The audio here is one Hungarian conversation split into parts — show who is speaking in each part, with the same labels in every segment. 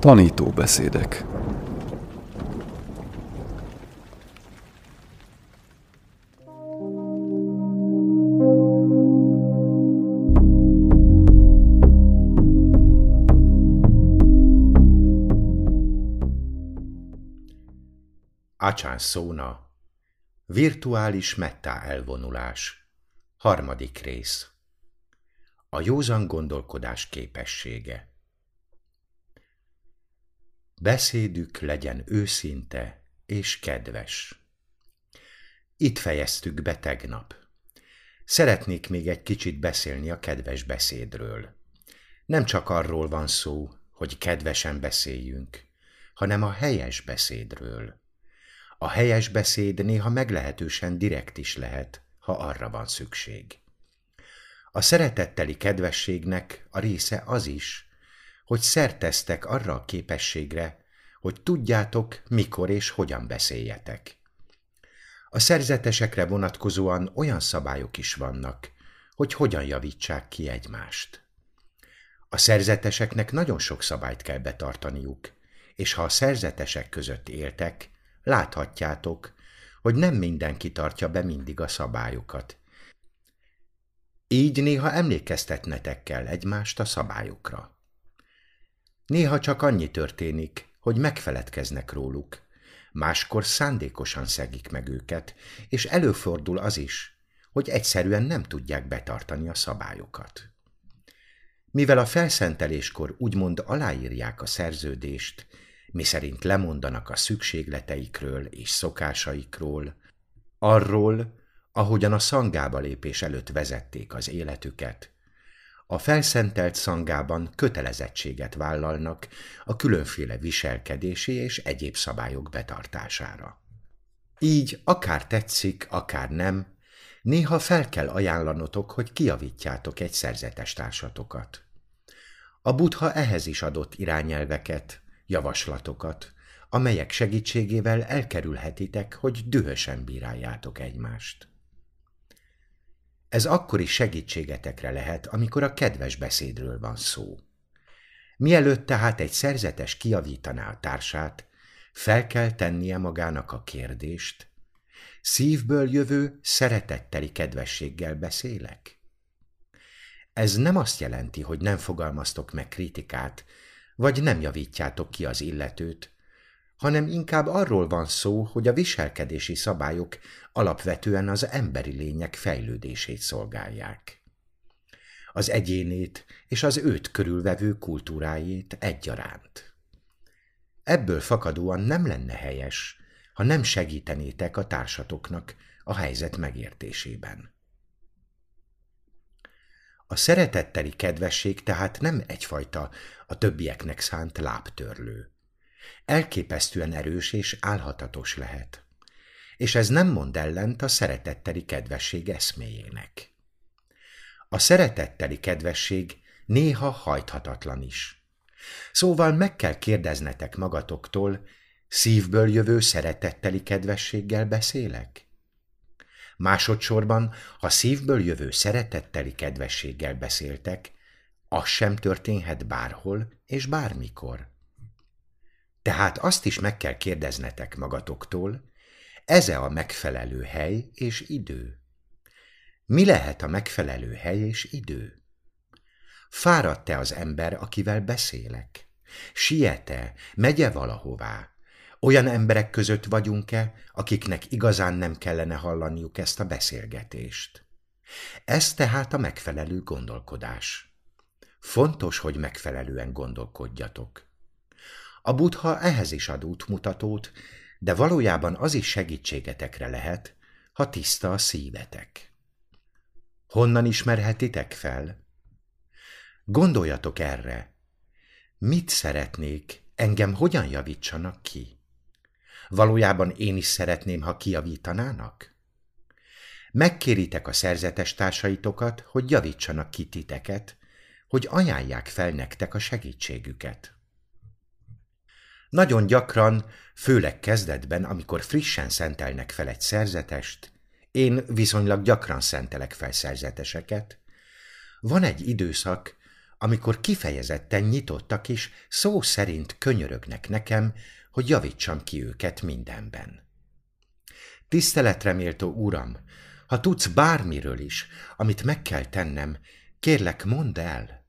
Speaker 1: Tanító beszédek.
Speaker 2: Acsán szóna. Virtuális mettá elvonulás. Harmadik rész. A józan gondolkodás képessége Beszédük legyen őszinte és kedves. Itt fejeztük be tegnap. Szeretnék még egy kicsit beszélni a kedves beszédről. Nem csak arról van szó, hogy kedvesen beszéljünk, hanem a helyes beszédről. A helyes beszéd néha meglehetősen direkt is lehet, ha arra van szükség. A szeretetteli kedvességnek a része az is, hogy szerteztek arra a képességre, hogy tudjátok, mikor és hogyan beszéljetek. A szerzetesekre vonatkozóan olyan szabályok is vannak, hogy hogyan javítsák ki egymást. A szerzeteseknek nagyon sok szabályt kell betartaniuk, és ha a szerzetesek között éltek, láthatjátok, hogy nem mindenki tartja be mindig a szabályokat. Így néha emlékeztetnetek kell egymást a szabályokra. Néha csak annyi történik, hogy megfeledkeznek róluk, máskor szándékosan szegik meg őket, és előfordul az is, hogy egyszerűen nem tudják betartani a szabályokat. Mivel a felszenteléskor úgymond aláírják a szerződést, miszerint lemondanak a szükségleteikről és szokásaikról, arról, ahogyan a szangába lépés előtt vezették az életüket, a felszentelt szangában kötelezettséget vállalnak a különféle viselkedési és egyéb szabályok betartására. Így akár tetszik, akár nem, néha fel kell ajánlanotok, hogy kiavítjátok egy szerzetes társatokat. A buddha ehhez is adott irányelveket, javaslatokat, amelyek segítségével elkerülhetitek, hogy dühösen bíráljátok egymást. Ez akkor is segítségetekre lehet, amikor a kedves beszédről van szó. Mielőtt tehát egy szerzetes kiavítaná a társát, fel kell tennie magának a kérdést, szívből jövő, szeretetteli kedvességgel beszélek? Ez nem azt jelenti, hogy nem fogalmaztok meg kritikát, vagy nem javítjátok ki az illetőt, hanem inkább arról van szó, hogy a viselkedési szabályok alapvetően az emberi lények fejlődését szolgálják. Az egyénét és az őt körülvevő kultúrájét egyaránt. Ebből fakadóan nem lenne helyes, ha nem segítenétek a társatoknak a helyzet megértésében. A szeretetteli kedvesség tehát nem egyfajta a többieknek szánt lábtörlő. Elképesztően erős és álhatatos lehet. És ez nem mond ellent a szeretetteli kedvesség eszméjének. A szeretetteli kedvesség néha hajthatatlan is. Szóval meg kell kérdeznetek magatoktól, szívből jövő szeretetteli kedvességgel beszélek? Másodszorban, ha szívből jövő szeretetteli kedvességgel beszéltek, az sem történhet bárhol és bármikor. Tehát azt is meg kell kérdeznetek magatoktól, ez-e a megfelelő hely és idő? Mi lehet a megfelelő hely és idő? Fáradt-e az ember, akivel beszélek? Siete, megye valahová? Olyan emberek között vagyunk-e, akiknek igazán nem kellene hallaniuk ezt a beszélgetést? Ez tehát a megfelelő gondolkodás. Fontos, hogy megfelelően gondolkodjatok. A buddha ehhez is ad útmutatót, de valójában az is segítségetekre lehet, ha tiszta a szívetek. Honnan ismerhetitek fel? Gondoljatok erre. Mit szeretnék, engem hogyan javítsanak ki? Valójában én is szeretném, ha kijavítanának? Megkéritek a szerzetes társaitokat, hogy javítsanak ki titeket, hogy ajánlják fel nektek a segítségüket. Nagyon gyakran, főleg kezdetben, amikor frissen szentelnek fel egy szerzetest, én viszonylag gyakran szentelek fel szerzeteseket, van egy időszak, amikor kifejezetten nyitottak is, szó szerint könyörögnek nekem, hogy javítsam ki őket mindenben. Tiszteletre méltó uram, ha tudsz bármiről is, amit meg kell tennem, kérlek, mondd el.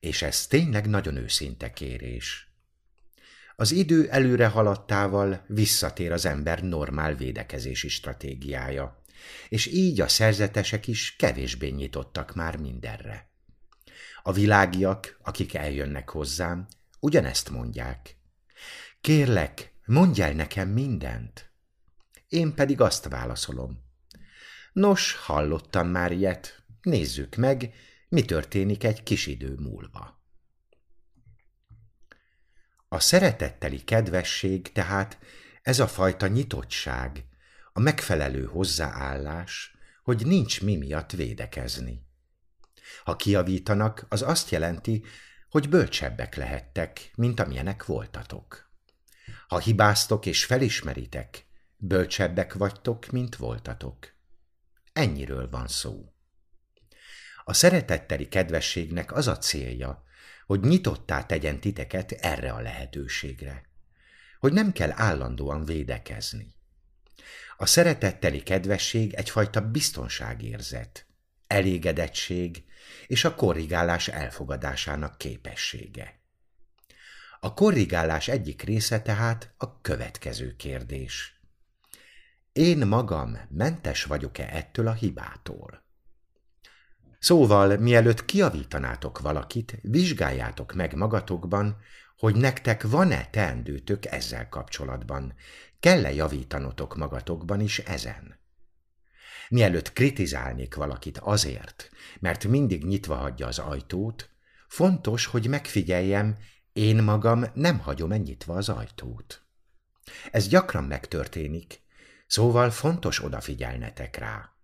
Speaker 2: És ez tényleg nagyon őszinte kérés. Az idő előre haladtával visszatér az ember normál védekezési stratégiája, és így a szerzetesek is kevésbé nyitottak már mindenre. A világiak, akik eljönnek hozzám, ugyanezt mondják. Kérlek, mondj el nekem mindent. Én pedig azt válaszolom. Nos, hallottam már ilyet, nézzük meg, mi történik egy kis idő múlva. A szeretetteli kedvesség tehát ez a fajta nyitottság, a megfelelő hozzáállás, hogy nincs mi miatt védekezni. Ha kiavítanak, az azt jelenti, hogy bölcsebbek lehettek, mint amilyenek voltatok. Ha hibáztok és felismeritek, bölcsebbek vagytok, mint voltatok. Ennyiről van szó. A szeretetteli kedvességnek az a célja, hogy nyitottá tegyen titeket erre a lehetőségre. Hogy nem kell állandóan védekezni. A szeretetteli kedvesség egyfajta biztonságérzet, elégedettség és a korrigálás elfogadásának képessége. A korrigálás egyik része tehát a következő kérdés. Én magam mentes vagyok-e ettől a hibától? Szóval, mielőtt kiavítanátok valakit, vizsgáljátok meg magatokban, hogy nektek van-e teendőtök ezzel kapcsolatban, kell-e javítanotok magatokban is ezen. Mielőtt kritizálnék valakit azért, mert mindig nyitva hagyja az ajtót, fontos, hogy megfigyeljem, én magam nem hagyom ennyitva az ajtót. Ez gyakran megtörténik, szóval fontos odafigyelnetek rá.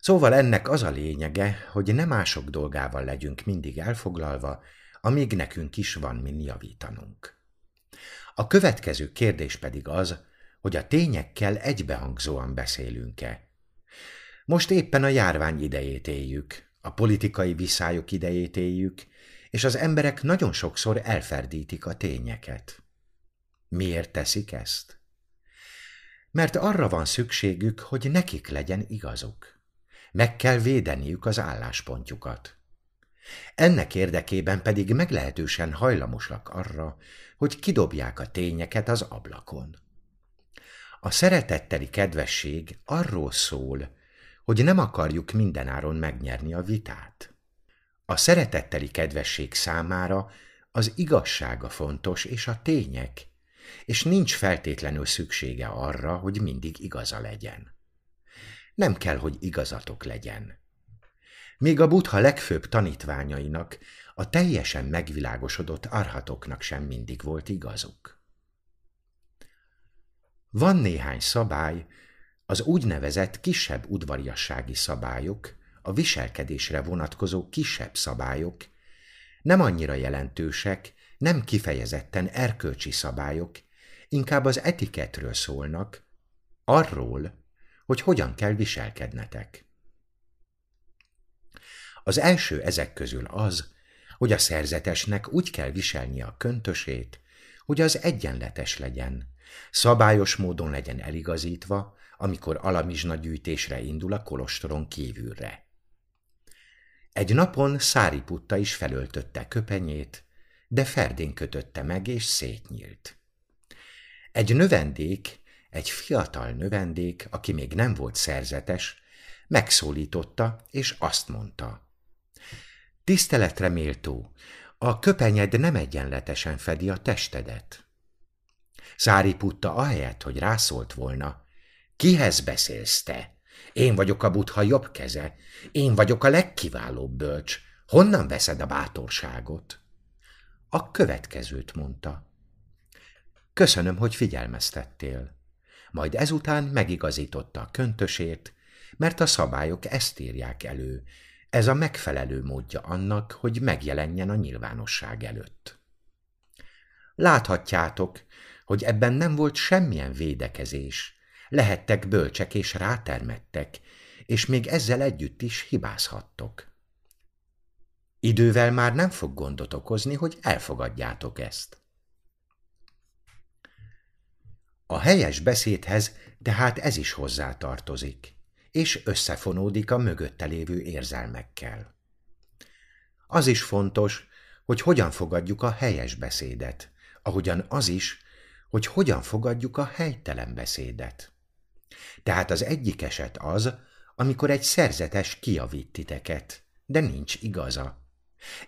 Speaker 2: Szóval ennek az a lényege, hogy ne mások dolgával legyünk mindig elfoglalva, amíg nekünk is van min javítanunk. A következő kérdés pedig az, hogy a tényekkel egybehangzóan beszélünk-e. Most éppen a járvány idejét éljük, a politikai viszályok idejét éljük, és az emberek nagyon sokszor elferdítik a tényeket. Miért teszik ezt? Mert arra van szükségük, hogy nekik legyen igazuk. Meg kell védeniük az álláspontjukat. Ennek érdekében pedig meglehetősen hajlamosak arra, hogy kidobják a tényeket az ablakon. A szeretetteli kedvesség arról szól, hogy nem akarjuk mindenáron megnyerni a vitát. A szeretetteli kedvesség számára az igazsága fontos és a tények, és nincs feltétlenül szüksége arra, hogy mindig igaza legyen nem kell, hogy igazatok legyen. Még a buddha legfőbb tanítványainak, a teljesen megvilágosodott arhatoknak sem mindig volt igazuk. Van néhány szabály, az úgynevezett kisebb udvariassági szabályok, a viselkedésre vonatkozó kisebb szabályok, nem annyira jelentősek, nem kifejezetten erkölcsi szabályok, inkább az etiketről szólnak, arról, hogy hogyan kell viselkednetek. Az első ezek közül az, hogy a szerzetesnek úgy kell viselnie a köntösét, hogy az egyenletes legyen, szabályos módon legyen eligazítva, amikor alamizsna gyűjtésre indul a kolostoron kívülre. Egy napon Száriputta is felöltötte köpenyét, de ferdén kötötte meg és szétnyílt. Egy növendék egy fiatal növendék, aki még nem volt szerzetes, megszólította, és azt mondta. Tiszteletre méltó, a köpenyed nem egyenletesen fedi a testedet. Szári putta ahelyett, hogy rászólt volna. Kihez beszélsz te? Én vagyok a butha jobb keze. Én vagyok a legkiválóbb bölcs. Honnan veszed a bátorságot? A következőt mondta. Köszönöm, hogy figyelmeztettél majd ezután megigazította a köntösét, mert a szabályok ezt írják elő, ez a megfelelő módja annak, hogy megjelenjen a nyilvánosság előtt. Láthatjátok, hogy ebben nem volt semmilyen védekezés, lehettek bölcsek és rátermettek, és még ezzel együtt is hibázhattok. Idővel már nem fog gondot okozni, hogy elfogadjátok ezt. A helyes beszédhez tehát ez is hozzátartozik, és összefonódik a mögötte lévő érzelmekkel. Az is fontos, hogy hogyan fogadjuk a helyes beszédet, ahogyan az is, hogy hogyan fogadjuk a helytelen beszédet. Tehát az egyik eset az, amikor egy szerzetes kiavít titeket, de nincs igaza.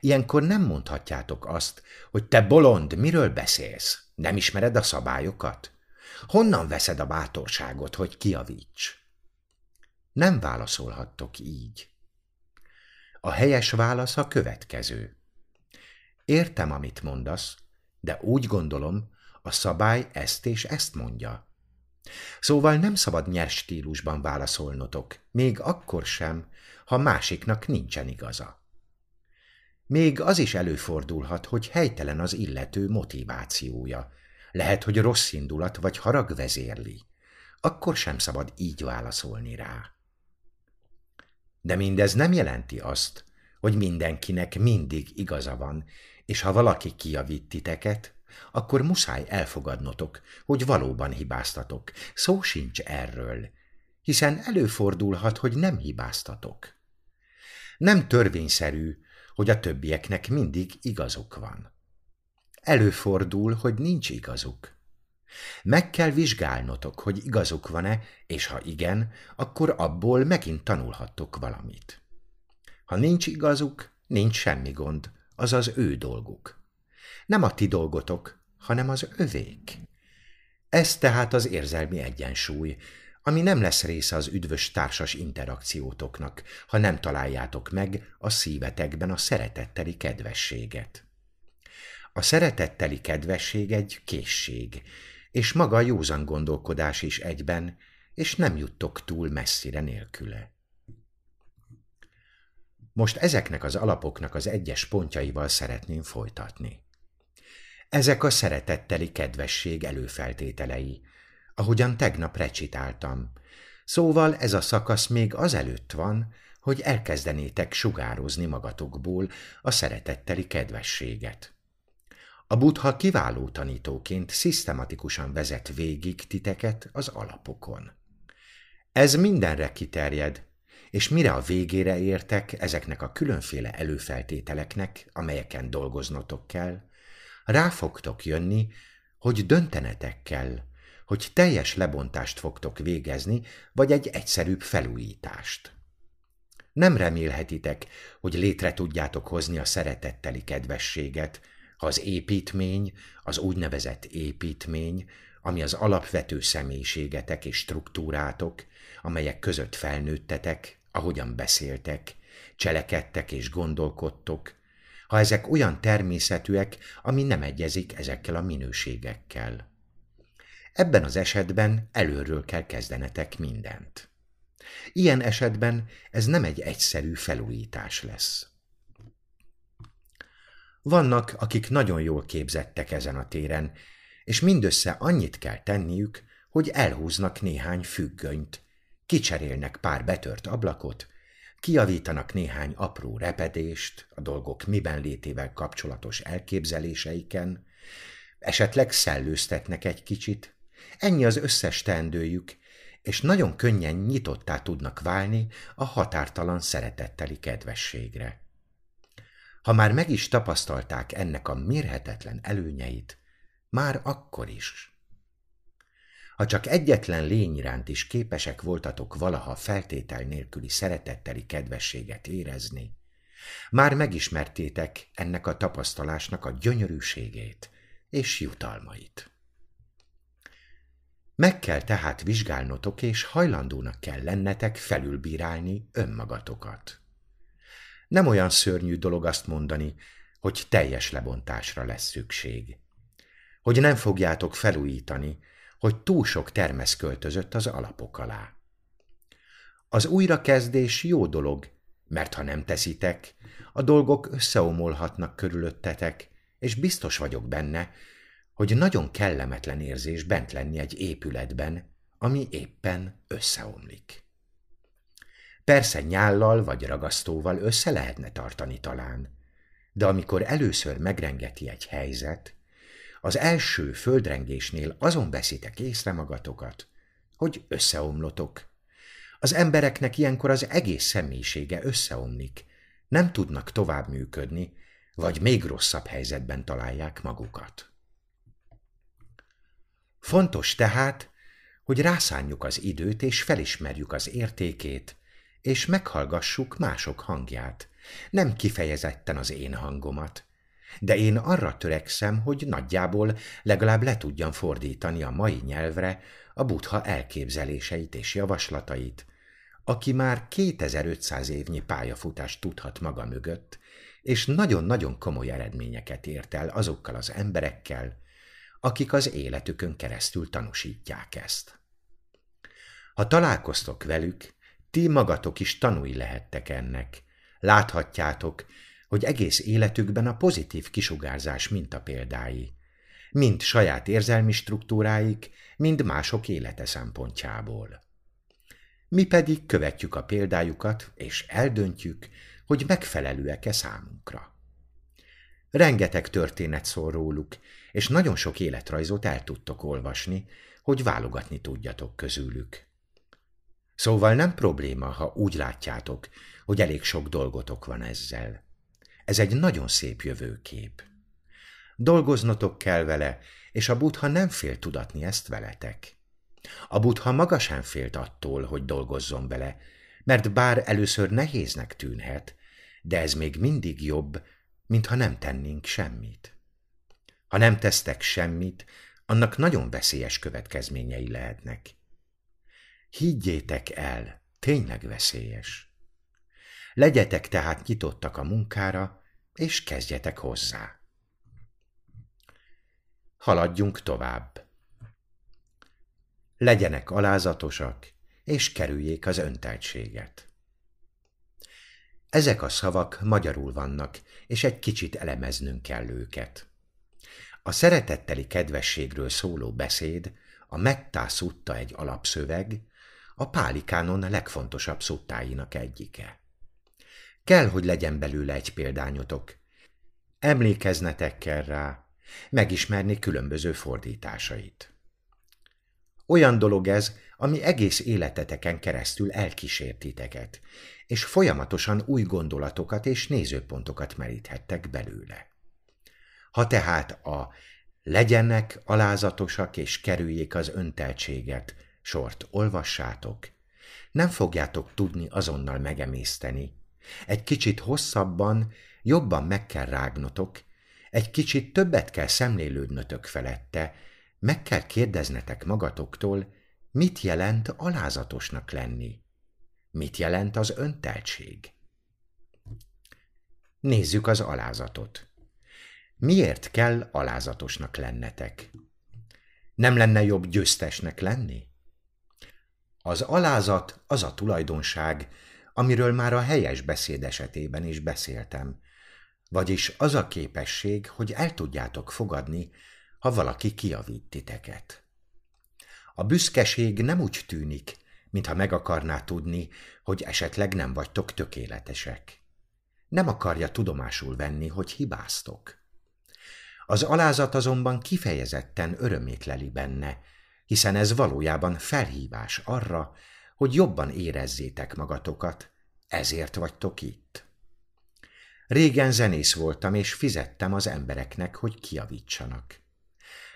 Speaker 2: Ilyenkor nem mondhatjátok azt, hogy te bolond, miről beszélsz? Nem ismered a szabályokat? Honnan veszed a bátorságot, hogy kiavíts? Nem válaszolhattok így. A helyes válasz a következő. Értem, amit mondasz, de úgy gondolom, a szabály ezt és ezt mondja. Szóval nem szabad nyers stílusban válaszolnotok, még akkor sem, ha másiknak nincsen igaza. Még az is előfordulhat, hogy helytelen az illető motivációja. Lehet, hogy rossz indulat vagy harag vezérli. Akkor sem szabad így válaszolni rá. De mindez nem jelenti azt, hogy mindenkinek mindig igaza van, és ha valaki kiavít titeket, akkor muszáj elfogadnotok, hogy valóban hibáztatok. Szó sincs erről, hiszen előfordulhat, hogy nem hibáztatok. Nem törvényszerű, hogy a többieknek mindig igazuk van. Előfordul, hogy nincs igazuk. Meg kell vizsgálnotok, hogy igazuk van-e, és ha igen, akkor abból megint tanulhattok valamit. Ha nincs igazuk, nincs semmi gond, az az ő dolguk. Nem a ti dolgotok, hanem az övék. Ez tehát az érzelmi egyensúly, ami nem lesz része az üdvös társas interakciótoknak, ha nem találjátok meg a szívetekben a szeretetteli kedvességet. A szeretetteli kedvesség egy készség, és maga a józan gondolkodás is egyben, és nem juttok túl messzire nélküle. Most ezeknek az alapoknak az egyes pontjaival szeretném folytatni. Ezek a szeretetteli kedvesség előfeltételei, ahogyan tegnap recitáltam. Szóval ez a szakasz még azelőtt van, hogy elkezdenétek sugározni magatokból a szeretetteli kedvességet. A buddha kiváló tanítóként szisztematikusan vezet végig titeket az alapokon. Ez mindenre kiterjed, és mire a végére értek ezeknek a különféle előfeltételeknek, amelyeken dolgoznotok kell, rá fogtok jönni, hogy döntenetek kell, hogy teljes lebontást fogtok végezni, vagy egy egyszerűbb felújítást. Nem remélhetitek, hogy létre tudjátok hozni a szeretetteli kedvességet, ha az építmény, az úgynevezett építmény, ami az alapvető személyiségetek és struktúrátok, amelyek között felnőttetek, ahogyan beszéltek, cselekedtek és gondolkodtok, ha ezek olyan természetűek, ami nem egyezik ezekkel a minőségekkel. Ebben az esetben előről kell kezdenetek mindent. Ilyen esetben ez nem egy egyszerű felújítás lesz. Vannak, akik nagyon jól képzettek ezen a téren, és mindössze annyit kell tenniük, hogy elhúznak néhány függönyt, kicserélnek pár betört ablakot, kiavítanak néhány apró repedést a dolgok miben létével kapcsolatos elképzeléseiken, esetleg szellőztetnek egy kicsit, ennyi az összes teendőjük, és nagyon könnyen nyitottá tudnak válni a határtalan szeretetteli kedvességre. Ha már meg is tapasztalták ennek a mérhetetlen előnyeit, már akkor is. Ha csak egyetlen lény iránt is képesek voltatok valaha feltétel nélküli szeretetteli kedvességet érezni, már megismertétek ennek a tapasztalásnak a gyönyörűségét és jutalmait. Meg kell tehát vizsgálnotok, és hajlandónak kell lennetek felülbírálni önmagatokat. Nem olyan szörnyű dolog azt mondani, hogy teljes lebontásra lesz szükség. Hogy nem fogjátok felújítani, hogy túl sok termesz költözött az alapok alá. Az újrakezdés jó dolog, mert ha nem teszitek, a dolgok összeomolhatnak körülöttetek, és biztos vagyok benne, hogy nagyon kellemetlen érzés bent lenni egy épületben, ami éppen összeomlik. Persze nyállal vagy ragasztóval össze lehetne tartani talán, de amikor először megrengeti egy helyzet, az első földrengésnél azon veszitek észre magatokat, hogy összeomlotok. Az embereknek ilyenkor az egész személyisége összeomlik, nem tudnak tovább működni, vagy még rosszabb helyzetben találják magukat. Fontos tehát, hogy rászánjuk az időt, és felismerjük az értékét, és meghallgassuk mások hangját, nem kifejezetten az én hangomat, de én arra törekszem, hogy nagyjából legalább le tudjam fordítani a mai nyelvre a buddha elképzeléseit és javaslatait, aki már 2500 évnyi pályafutást tudhat maga mögött, és nagyon-nagyon komoly eredményeket ért el azokkal az emberekkel, akik az életükön keresztül tanúsítják ezt. Ha találkoztok velük, ti magatok is tanúi lehettek ennek. Láthatjátok, hogy egész életükben a pozitív kisugárzás mintapéldái, mind saját érzelmi struktúráik, mind mások élete szempontjából. Mi pedig követjük a példájukat, és eldöntjük, hogy megfelelőek-e számunkra. Rengeteg történet szól róluk, és nagyon sok életrajzot el tudtok olvasni, hogy válogatni tudjatok közülük. Szóval nem probléma, ha úgy látjátok, hogy elég sok dolgotok van ezzel. Ez egy nagyon szép jövőkép. Dolgoznotok kell vele, és a buddha nem fél tudatni ezt veletek. A buddha maga sem félt attól, hogy dolgozzon vele, mert bár először nehéznek tűnhet, de ez még mindig jobb, mint ha nem tennénk semmit. Ha nem tesztek semmit, annak nagyon veszélyes következményei lehetnek. Higgyétek el, tényleg veszélyes. Legyetek tehát nyitottak a munkára, és kezdjetek hozzá. Haladjunk tovább. Legyenek alázatosak, és kerüljék az önteltséget. Ezek a szavak magyarul vannak, és egy kicsit elemeznünk kell őket. A szeretetteli kedvességről szóló beszéd, a Mettá szutta egy alapszöveg, a pálikánon a legfontosabb szuttáinak egyike. Kell, hogy legyen belőle egy példányotok. Emlékeznetek kell rá, megismerni különböző fordításait. Olyan dolog ez, ami egész életeteken keresztül elkísértiteket, és folyamatosan új gondolatokat és nézőpontokat meríthettek belőle. Ha tehát a legyenek alázatosak és kerüljék az önteltséget sort olvassátok, nem fogjátok tudni azonnal megemészteni. Egy kicsit hosszabban, jobban meg kell rágnotok, egy kicsit többet kell szemlélődnötök felette, meg kell kérdeznetek magatoktól, mit jelent alázatosnak lenni. Mit jelent az önteltség? Nézzük az alázatot. Miért kell alázatosnak lennetek? Nem lenne jobb győztesnek lenni? Az alázat az a tulajdonság, amiről már a helyes beszéd esetében is beszéltem, vagyis az a képesség, hogy el tudjátok fogadni, ha valaki kiavít titeket. A büszkeség nem úgy tűnik, mintha meg akarná tudni, hogy esetleg nem vagytok tökéletesek. Nem akarja tudomásul venni, hogy hibáztok. Az alázat azonban kifejezetten örömét leli benne, hiszen ez valójában felhívás arra, hogy jobban érezzétek magatokat, ezért vagytok itt. Régen zenész voltam, és fizettem az embereknek, hogy kiavítsanak.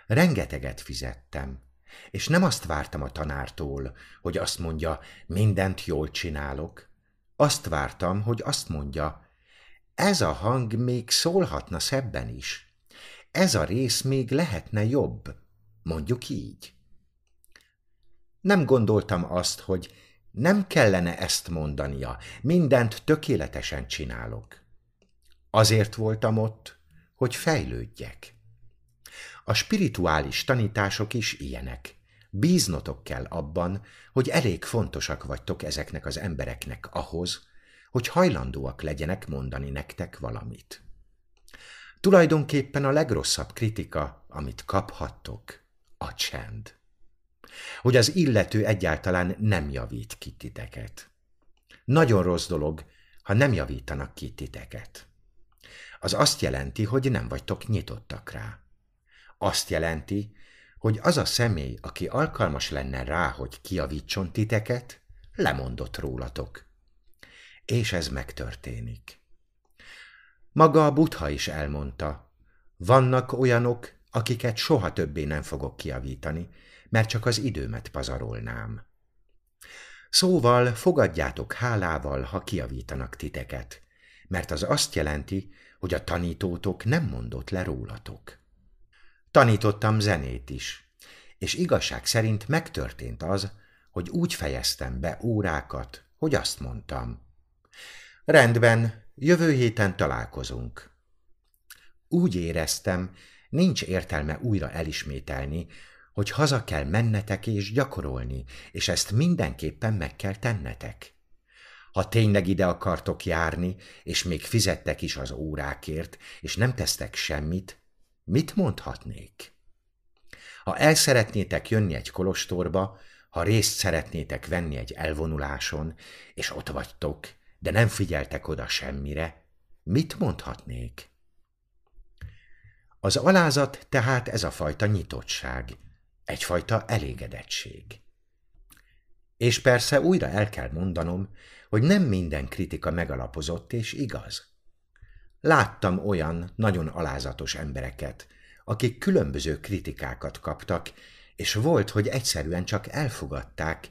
Speaker 2: Rengeteget fizettem, és nem azt vártam a tanártól, hogy azt mondja, mindent jól csinálok. Azt vártam, hogy azt mondja, ez a hang még szólhatna szebben is. Ez a rész még lehetne jobb, mondjuk így. Nem gondoltam azt, hogy nem kellene ezt mondania, mindent tökéletesen csinálok. Azért voltam ott, hogy fejlődjek. A spirituális tanítások is ilyenek. Bíznotok kell abban, hogy elég fontosak vagytok ezeknek az embereknek ahhoz, hogy hajlandóak legyenek mondani nektek valamit. Tulajdonképpen a legrosszabb kritika, amit kaphattok, a csend. Hogy az illető egyáltalán nem javít ki. Nagyon rossz dolog, ha nem javítanak ki. Az azt jelenti, hogy nem vagytok nyitottak rá. Azt jelenti, hogy az a személy, aki alkalmas lenne rá, hogy kiavítson titeket, lemondott rólatok. És ez megtörténik. Maga a Buddha is elmondta, vannak olyanok, akiket soha többé nem fogok kiavítani, mert csak az időmet pazarolnám. Szóval fogadjátok hálával, ha kiavítanak titeket, mert az azt jelenti, hogy a tanítótok nem mondott le rólatok. Tanítottam zenét is, és igazság szerint megtörtént az, hogy úgy fejeztem be órákat, hogy azt mondtam. Rendben, jövő héten találkozunk. Úgy éreztem, nincs értelme újra elismételni, hogy haza kell mennetek és gyakorolni, és ezt mindenképpen meg kell tennetek. Ha tényleg ide akartok járni, és még fizettek is az órákért, és nem tesztek semmit, mit mondhatnék? Ha el szeretnétek jönni egy kolostorba, ha részt szeretnétek venni egy elvonuláson, és ott vagytok, de nem figyeltek oda semmire, mit mondhatnék? Az alázat tehát ez a fajta nyitottság, egyfajta elégedettség. És persze újra el kell mondanom, hogy nem minden kritika megalapozott és igaz. Láttam olyan nagyon alázatos embereket, akik különböző kritikákat kaptak, és volt, hogy egyszerűen csak elfogadták.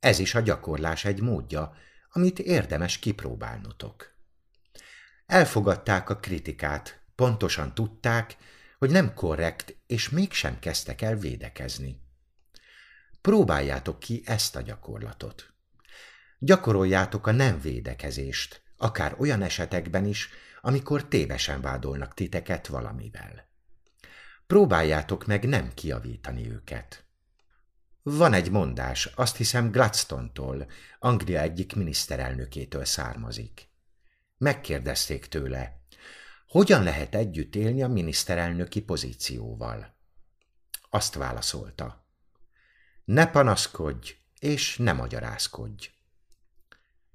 Speaker 2: Ez is a gyakorlás egy módja, amit érdemes kipróbálnotok. Elfogadták a kritikát, pontosan tudták, hogy nem korrekt, és mégsem kezdtek el védekezni. Próbáljátok ki ezt a gyakorlatot. Gyakoroljátok a nem védekezést, akár olyan esetekben is, amikor tévesen vádolnak titeket valamivel. Próbáljátok meg nem kiavítani őket. Van egy mondás, azt hiszem Gladstone-tól, Anglia egyik miniszterelnökétől származik. Megkérdezték tőle, hogyan lehet együtt élni a miniszterelnöki pozícióval? Azt válaszolta. Ne panaszkodj, és ne magyarázkodj.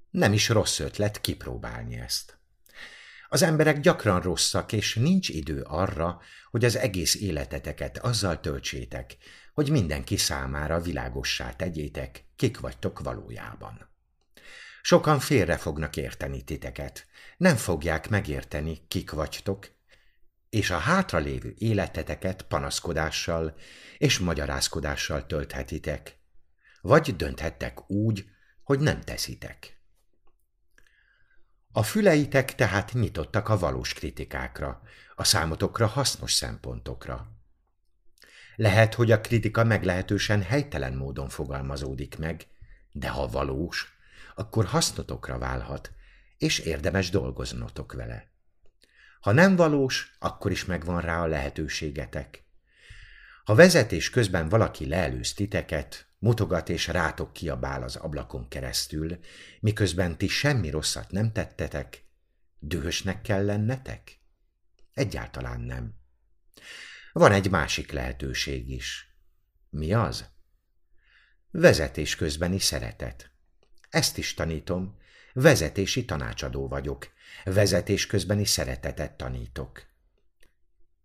Speaker 2: Nem is rossz ötlet kipróbálni ezt. Az emberek gyakran rosszak, és nincs idő arra, hogy az egész életeteket azzal töltsétek, hogy mindenki számára világossá tegyétek, kik vagytok valójában. Sokan félre fognak érteni titeket, nem fogják megérteni, kik vagytok, és a hátralévő életeteket panaszkodással és magyarázkodással tölthetitek, vagy dönthettek úgy, hogy nem teszitek. A füleitek tehát nyitottak a valós kritikákra, a számotokra hasznos szempontokra. Lehet, hogy a kritika meglehetősen helytelen módon fogalmazódik meg, de ha valós, akkor hasznotokra válhat, és érdemes dolgoznotok vele. Ha nem valós, akkor is megvan rá a lehetőségetek. Ha vezetés közben valaki leelőz titeket, mutogat és rátok kiabál az ablakon keresztül, miközben ti semmi rosszat nem tettetek, dühösnek kell lennetek? Egyáltalán nem. Van egy másik lehetőség is. Mi az? Vezetés közbeni szeretet. Ezt is tanítom. Vezetési tanácsadó vagyok. Vezetés közbeni szeretetet tanítok.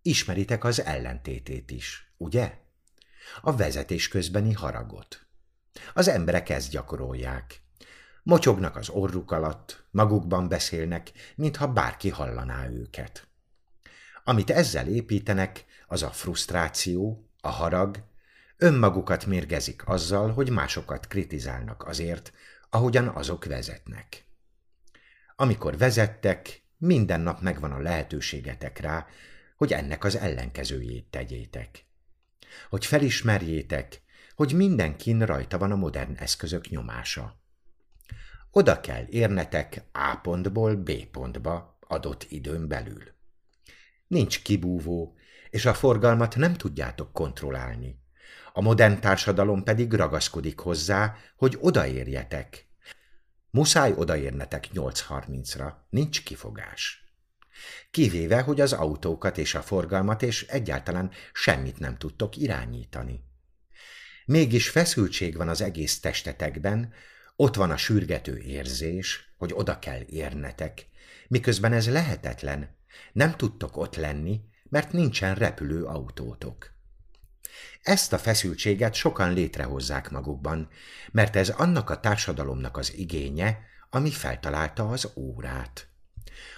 Speaker 2: Ismeritek az ellentétét is, ugye? A vezetés közbeni haragot. Az emberek ezt gyakorolják. Mocsognak az orruk alatt, magukban beszélnek, mintha bárki hallaná őket. Amit ezzel építenek, az a frusztráció, a harag, önmagukat mérgezik azzal, hogy másokat kritizálnak azért, ahogyan azok vezetnek. Amikor vezettek, minden nap megvan a lehetőségetek rá, hogy ennek az ellenkezőjét tegyétek. Hogy felismerjétek, hogy mindenkin rajta van a modern eszközök nyomása. Oda kell érnetek A pontból B pontba adott időn belül. Nincs kibúvó, és a forgalmat nem tudjátok kontrollálni. A modern társadalom pedig ragaszkodik hozzá, hogy odaérjetek. Muszáj odaérnetek 8.30-ra, nincs kifogás. Kivéve, hogy az autókat és a forgalmat és egyáltalán semmit nem tudtok irányítani. Mégis feszültség van az egész testetekben, Ott van a sürgető érzés, hogy oda kell érnetek, miközben ez lehetetlen. Nem tudtok ott lenni, mert nincsen repülő autótok. Ezt a feszültséget sokan létrehozzák magukban, mert ez annak a társadalomnak az igénye, ami feltalálta az órát.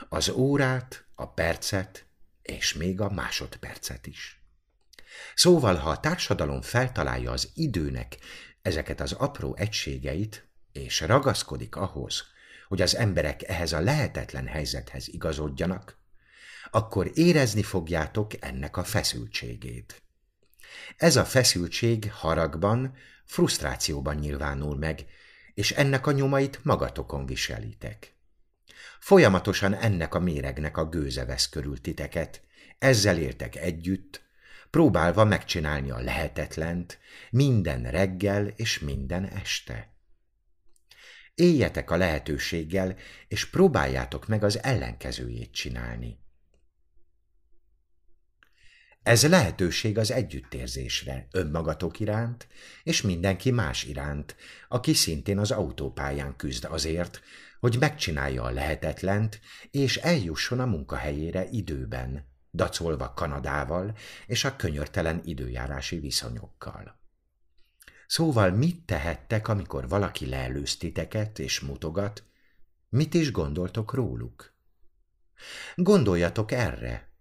Speaker 2: Az órát, a percet, és még a másodpercet is. Szóval, ha a társadalom feltalálja az időnek ezeket az apró egységeit, és ragaszkodik ahhoz, hogy az emberek ehhez a lehetetlen helyzethez igazodjanak, akkor érezni fogjátok ennek a feszültségét. Ez a feszültség haragban, frusztrációban nyilvánul meg, és ennek a nyomait magatokon viselitek. Folyamatosan ennek a méregnek a gőze vesz körül titeket, ezzel éltek együtt, próbálva megcsinálni a lehetetlent minden reggel és minden este. Éljetek a lehetőséggel, és próbáljátok meg az ellenkezőjét csinálni. Ez lehetőség az együttérzésre, önmagatok iránt, és mindenki más iránt, aki szintén az autópályán küzd azért, hogy megcsinálja a lehetetlent, és eljusson a munkahelyére időben, dacolva Kanadával és a könyörtelen időjárási viszonyokkal. Szóval mit tehettek, amikor valaki leelőz és mutogat? Mit is gondoltok róluk? Gondoljatok erre,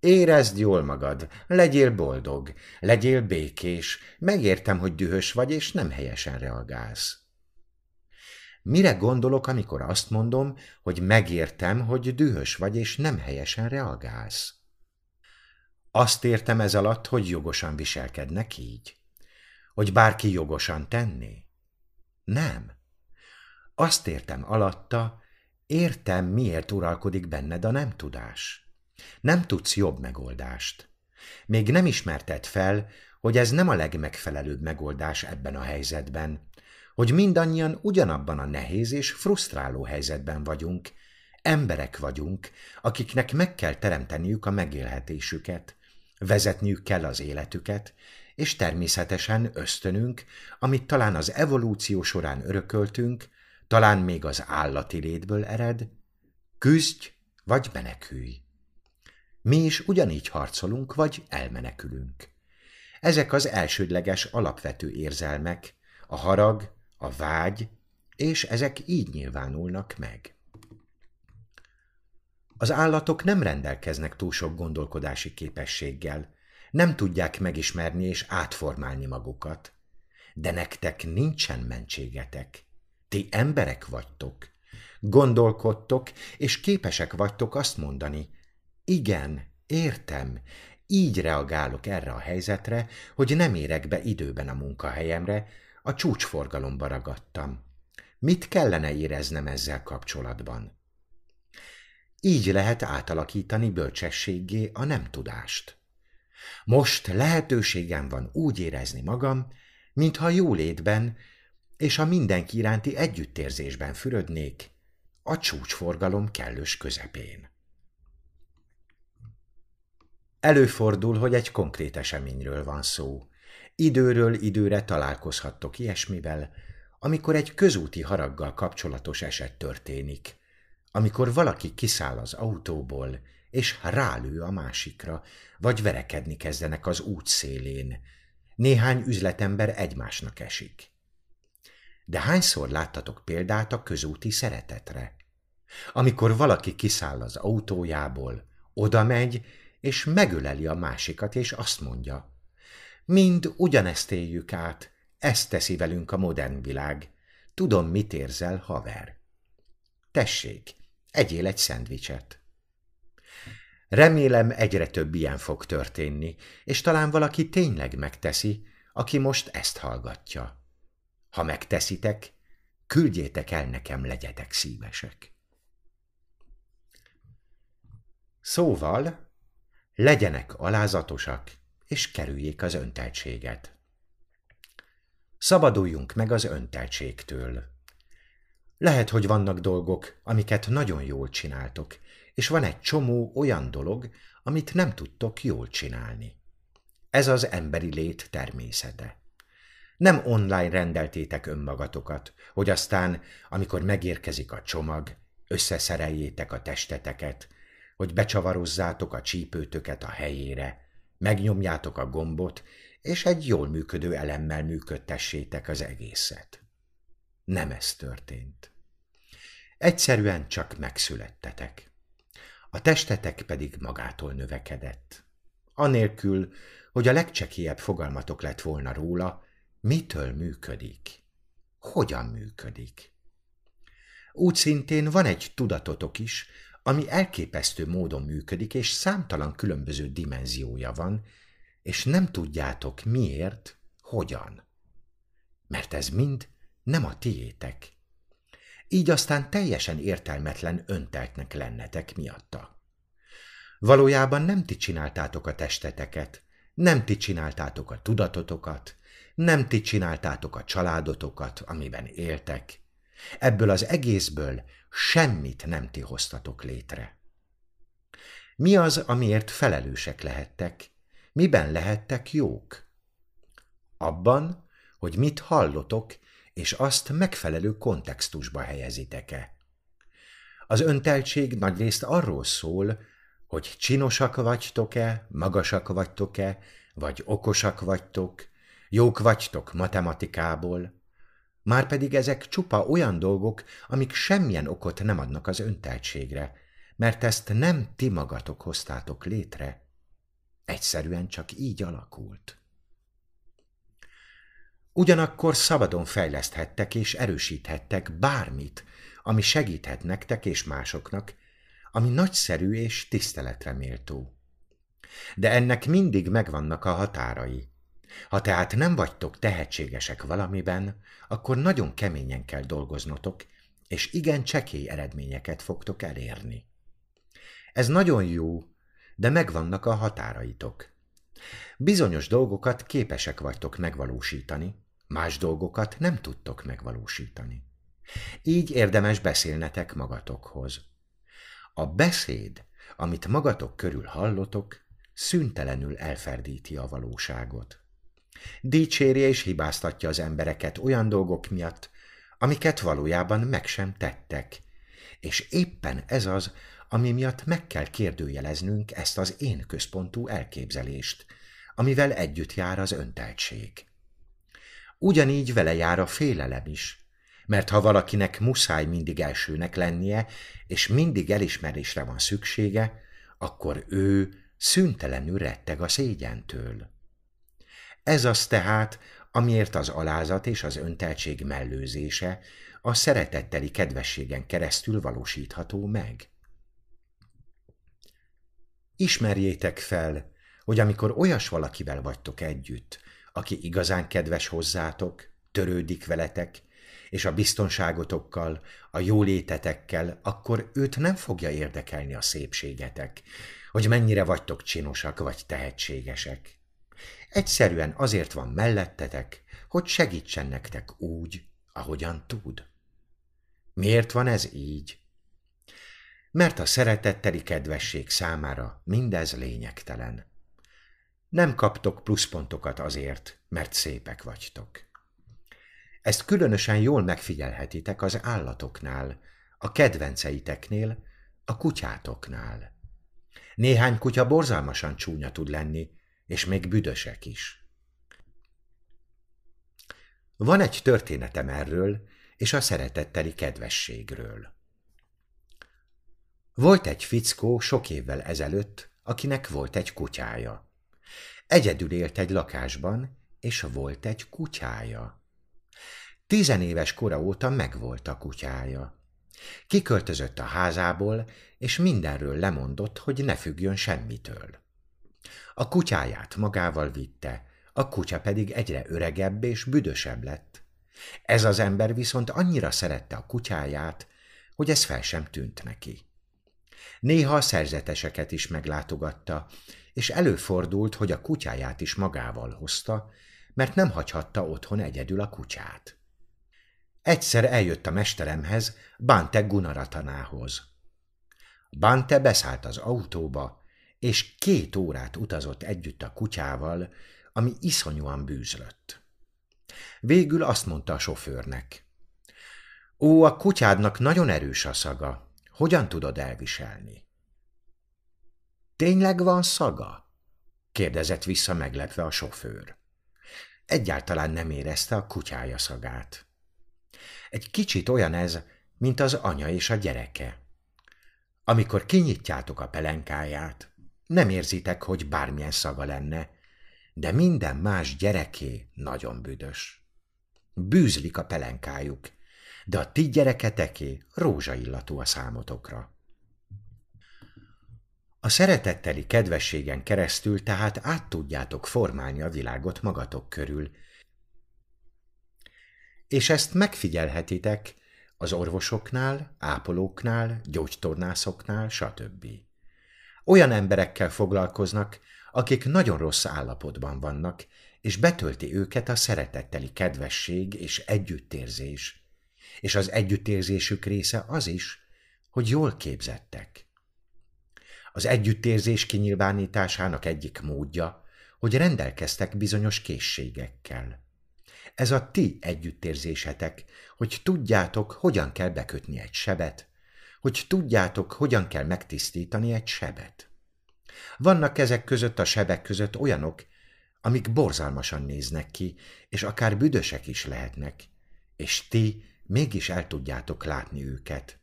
Speaker 2: Érezd jól magad, legyél boldog, legyél békés, megértem, hogy dühös vagy, és nem helyesen reagálsz. Mire gondolok, amikor azt mondom, hogy megértem, hogy dühös vagy, és nem helyesen reagálsz? Azt értem ez alatt, hogy jogosan viselkednek így. Hogy bárki jogosan tenné? Nem. Azt értem alatta, értem, miért uralkodik benned a nem tudás. Nem tudsz jobb megoldást. Még nem ismerted fel, hogy ez nem a legmegfelelőbb megoldás ebben a helyzetben, hogy mindannyian ugyanabban a nehéz és frusztráló helyzetben vagyunk, emberek vagyunk, akiknek meg kell teremteniük a megélhetésüket, vezetniük kell az életüket, és természetesen ösztönünk, amit talán az evolúció során örököltünk, talán még az állati létből ered, küzdj vagy menekülj. Mi is ugyanígy harcolunk, vagy elmenekülünk. Ezek az elsődleges alapvető érzelmek, a harag, a vágy, és ezek így nyilvánulnak meg. Az állatok nem rendelkeznek túl sok gondolkodási képességgel, nem tudják megismerni és átformálni magukat. De nektek nincsen mentségetek. Ti emberek vagytok. Gondolkodtok, és képesek vagytok azt mondani, igen, értem. Így reagálok erre a helyzetre, hogy nem érek be időben a munkahelyemre, a csúcsforgalomba ragadtam. Mit kellene éreznem ezzel kapcsolatban? Így lehet átalakítani bölcsességgé a nem tudást. Most lehetőségem van úgy érezni magam, mintha jólétben és a mindenki iránti együttérzésben fürödnék a csúcsforgalom kellős közepén. Előfordul, hogy egy konkrét eseményről van szó. Időről időre találkozhattok ilyesmivel, amikor egy közúti haraggal kapcsolatos eset történik, amikor valaki kiszáll az autóból, és rálő a másikra, vagy verekedni kezdenek az út szélén. Néhány üzletember egymásnak esik. De hányszor láttatok példát a közúti szeretetre? Amikor valaki kiszáll az autójából, oda megy, és megöleli a másikat, és azt mondja, mind ugyanezt éljük át, ezt teszi velünk a modern világ. Tudom, mit érzel, haver. Tessék, egyél egy szendvicset. Remélem egyre több ilyen fog történni, és talán valaki tényleg megteszi, aki most ezt hallgatja. Ha megteszitek, küldjétek el nekem, legyetek szívesek. Szóval, legyenek alázatosak, és kerüljék az önteltséget. Szabaduljunk meg az önteltségtől. Lehet, hogy vannak dolgok, amiket nagyon jól csináltok, és van egy csomó olyan dolog, amit nem tudtok jól csinálni. Ez az emberi lét természete. Nem online rendeltétek önmagatokat, hogy aztán, amikor megérkezik a csomag, összeszereljétek a testeteket, hogy becsavarozzátok a csípőtöket a helyére, megnyomjátok a gombot, és egy jól működő elemmel működtessétek az egészet. Nem ez történt. Egyszerűen csak megszülettetek. A testetek pedig magától növekedett. Anélkül, hogy a legcsekélyebb fogalmatok lett volna róla, mitől működik, hogyan működik. Úgy szintén van egy tudatotok is, ami elképesztő módon működik, és számtalan különböző dimenziója van, és nem tudjátok miért, hogyan. Mert ez mind nem a tiétek. Így aztán teljesen értelmetlen önteltnek lennetek miatta. Valójában nem ti csináltátok a testeteket, nem ti csináltátok a tudatotokat, nem ti csináltátok a családotokat, amiben éltek. Ebből az egészből semmit nem ti hoztatok létre. Mi az, amiért felelősek lehettek? Miben lehettek jók? Abban, hogy mit hallotok, és azt megfelelő kontextusba helyezitek-e. Az önteltség nagyrészt arról szól, hogy csinosak vagytok-e, magasak vagytok-e, vagy okosak vagytok, jók vagytok matematikából, Márpedig ezek csupa olyan dolgok, amik semmilyen okot nem adnak az önteltségre, mert ezt nem ti magatok hoztátok létre. Egyszerűen csak így alakult. Ugyanakkor szabadon fejleszthettek és erősíthettek bármit, ami segíthet nektek és másoknak, ami nagyszerű és tiszteletre méltó. De ennek mindig megvannak a határai. Ha tehát nem vagytok tehetségesek valamiben, akkor nagyon keményen kell dolgoznotok, és igen csekély eredményeket fogtok elérni. Ez nagyon jó, de megvannak a határaitok. Bizonyos dolgokat képesek vagytok megvalósítani, más dolgokat nem tudtok megvalósítani. Így érdemes beszélnetek magatokhoz. A beszéd, amit magatok körül hallotok, szüntelenül elferdíti a valóságot. Dicséri és hibáztatja az embereket olyan dolgok miatt, amiket valójában meg sem tettek. És éppen ez az, ami miatt meg kell kérdőjeleznünk ezt az én központú elképzelést, amivel együtt jár az önteltség. Ugyanígy vele jár a félelem is, mert ha valakinek muszáj mindig elsőnek lennie, és mindig elismerésre van szüksége, akkor ő szüntelenül retteg a szégyentől. Ez az tehát, amiért az alázat és az önteltség mellőzése a szeretetteli kedvességen keresztül valósítható meg. Ismerjétek fel, hogy amikor olyas valakivel vagytok együtt, aki igazán kedves hozzátok, törődik veletek, és a biztonságotokkal, a jólétetekkel, akkor őt nem fogja érdekelni a szépségetek, hogy mennyire vagytok csinosak vagy tehetségesek. Egyszerűen azért van mellettetek, hogy segítsen nektek úgy, ahogyan tud. Miért van ez így? Mert a szeretetteli kedvesség számára mindez lényegtelen. Nem kaptok pluszpontokat azért, mert szépek vagytok. Ezt különösen jól megfigyelhetitek az állatoknál, a kedvenceiteknél, a kutyátoknál. Néhány kutya borzalmasan csúnya tud lenni, és még büdösek is. Van egy történetem erről, és a szeretetteli kedvességről. Volt egy fickó sok évvel ezelőtt, akinek volt egy kutyája. Egyedül élt egy lakásban, és volt egy kutyája. Tizenéves kora óta megvolt a kutyája. Kiköltözött a házából, és mindenről lemondott, hogy ne függjön semmitől. A kutyáját magával vitte, a kutya pedig egyre öregebb és büdösebb lett. Ez az ember viszont annyira szerette a kutyáját, hogy ez fel sem tűnt neki. Néha a szerzeteseket is meglátogatta, és előfordult, hogy a kutyáját is magával hozta, mert nem hagyhatta otthon egyedül a kutyát. Egyszer eljött a mesteremhez, Bante Gunaratanához. Bante beszállt az autóba, és két órát utazott együtt a kutyával, ami iszonyúan bűzlött. Végül azt mondta a sofőrnek. Ó, a kutyádnak nagyon erős a szaga. Hogyan tudod elviselni? Tényleg van szaga? kérdezett vissza meglepve a sofőr. Egyáltalán nem érezte a kutyája szagát. Egy kicsit olyan ez, mint az anya és a gyereke. Amikor kinyitjátok a pelenkáját, nem érzitek, hogy bármilyen szaga lenne, de minden más gyereké nagyon büdös. Bűzlik a pelenkájuk, de a ti gyereketeké rózsaillatú a számotokra. A szeretetteli kedvességen keresztül tehát át tudjátok formálni a világot magatok körül, és ezt megfigyelhetitek az orvosoknál, ápolóknál, gyógytornászoknál, stb. Olyan emberekkel foglalkoznak, akik nagyon rossz állapotban vannak, és betölti őket a szeretetteli kedvesség és együttérzés. És az együttérzésük része az is, hogy jól képzettek. Az együttérzés kinyilvánításának egyik módja, hogy rendelkeztek bizonyos készségekkel. Ez a ti együttérzésetek, hogy tudjátok, hogyan kell bekötni egy sebet, hogy tudjátok, hogyan kell megtisztítani egy sebet. Vannak ezek között a sebek között olyanok, amik borzalmasan néznek ki, és akár büdösek is lehetnek, és ti mégis el tudjátok látni őket.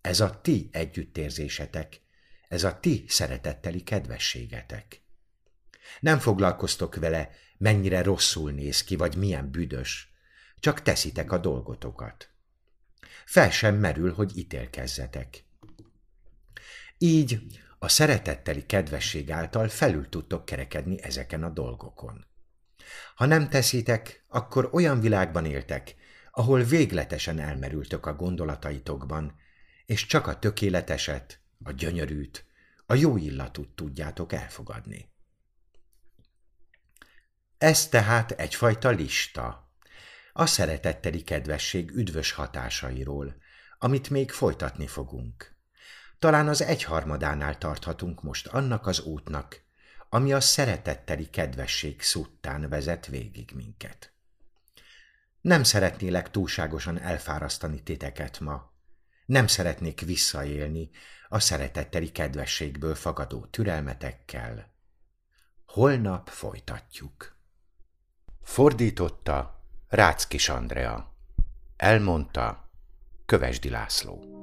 Speaker 2: Ez a ti együttérzésetek, ez a ti szeretetteli kedvességetek. Nem foglalkoztok vele, mennyire rosszul néz ki, vagy milyen büdös, csak teszitek a dolgotokat. Fel sem merül, hogy ítélkezzetek. Így a szeretetteli kedvesség által felül tudtok kerekedni ezeken a dolgokon. Ha nem teszitek, akkor olyan világban éltek, ahol végletesen elmerültök a gondolataitokban, és csak a tökéleteset, a gyönyörűt, a jó illatút tudjátok elfogadni. Ez tehát egyfajta lista, a szeretetteli kedvesség üdvös hatásairól, amit még folytatni fogunk. Talán az egyharmadánál tarthatunk most annak az útnak, ami a szeretetteli kedvesség szuttán vezet végig minket. Nem szeretnélek túlságosan elfárasztani titeket ma. Nem szeretnék visszaélni a szeretetteli kedvességből fakadó türelmetekkel. Holnap folytatjuk. Fordította Ráckis Andrea. Elmondta Kövesdi László.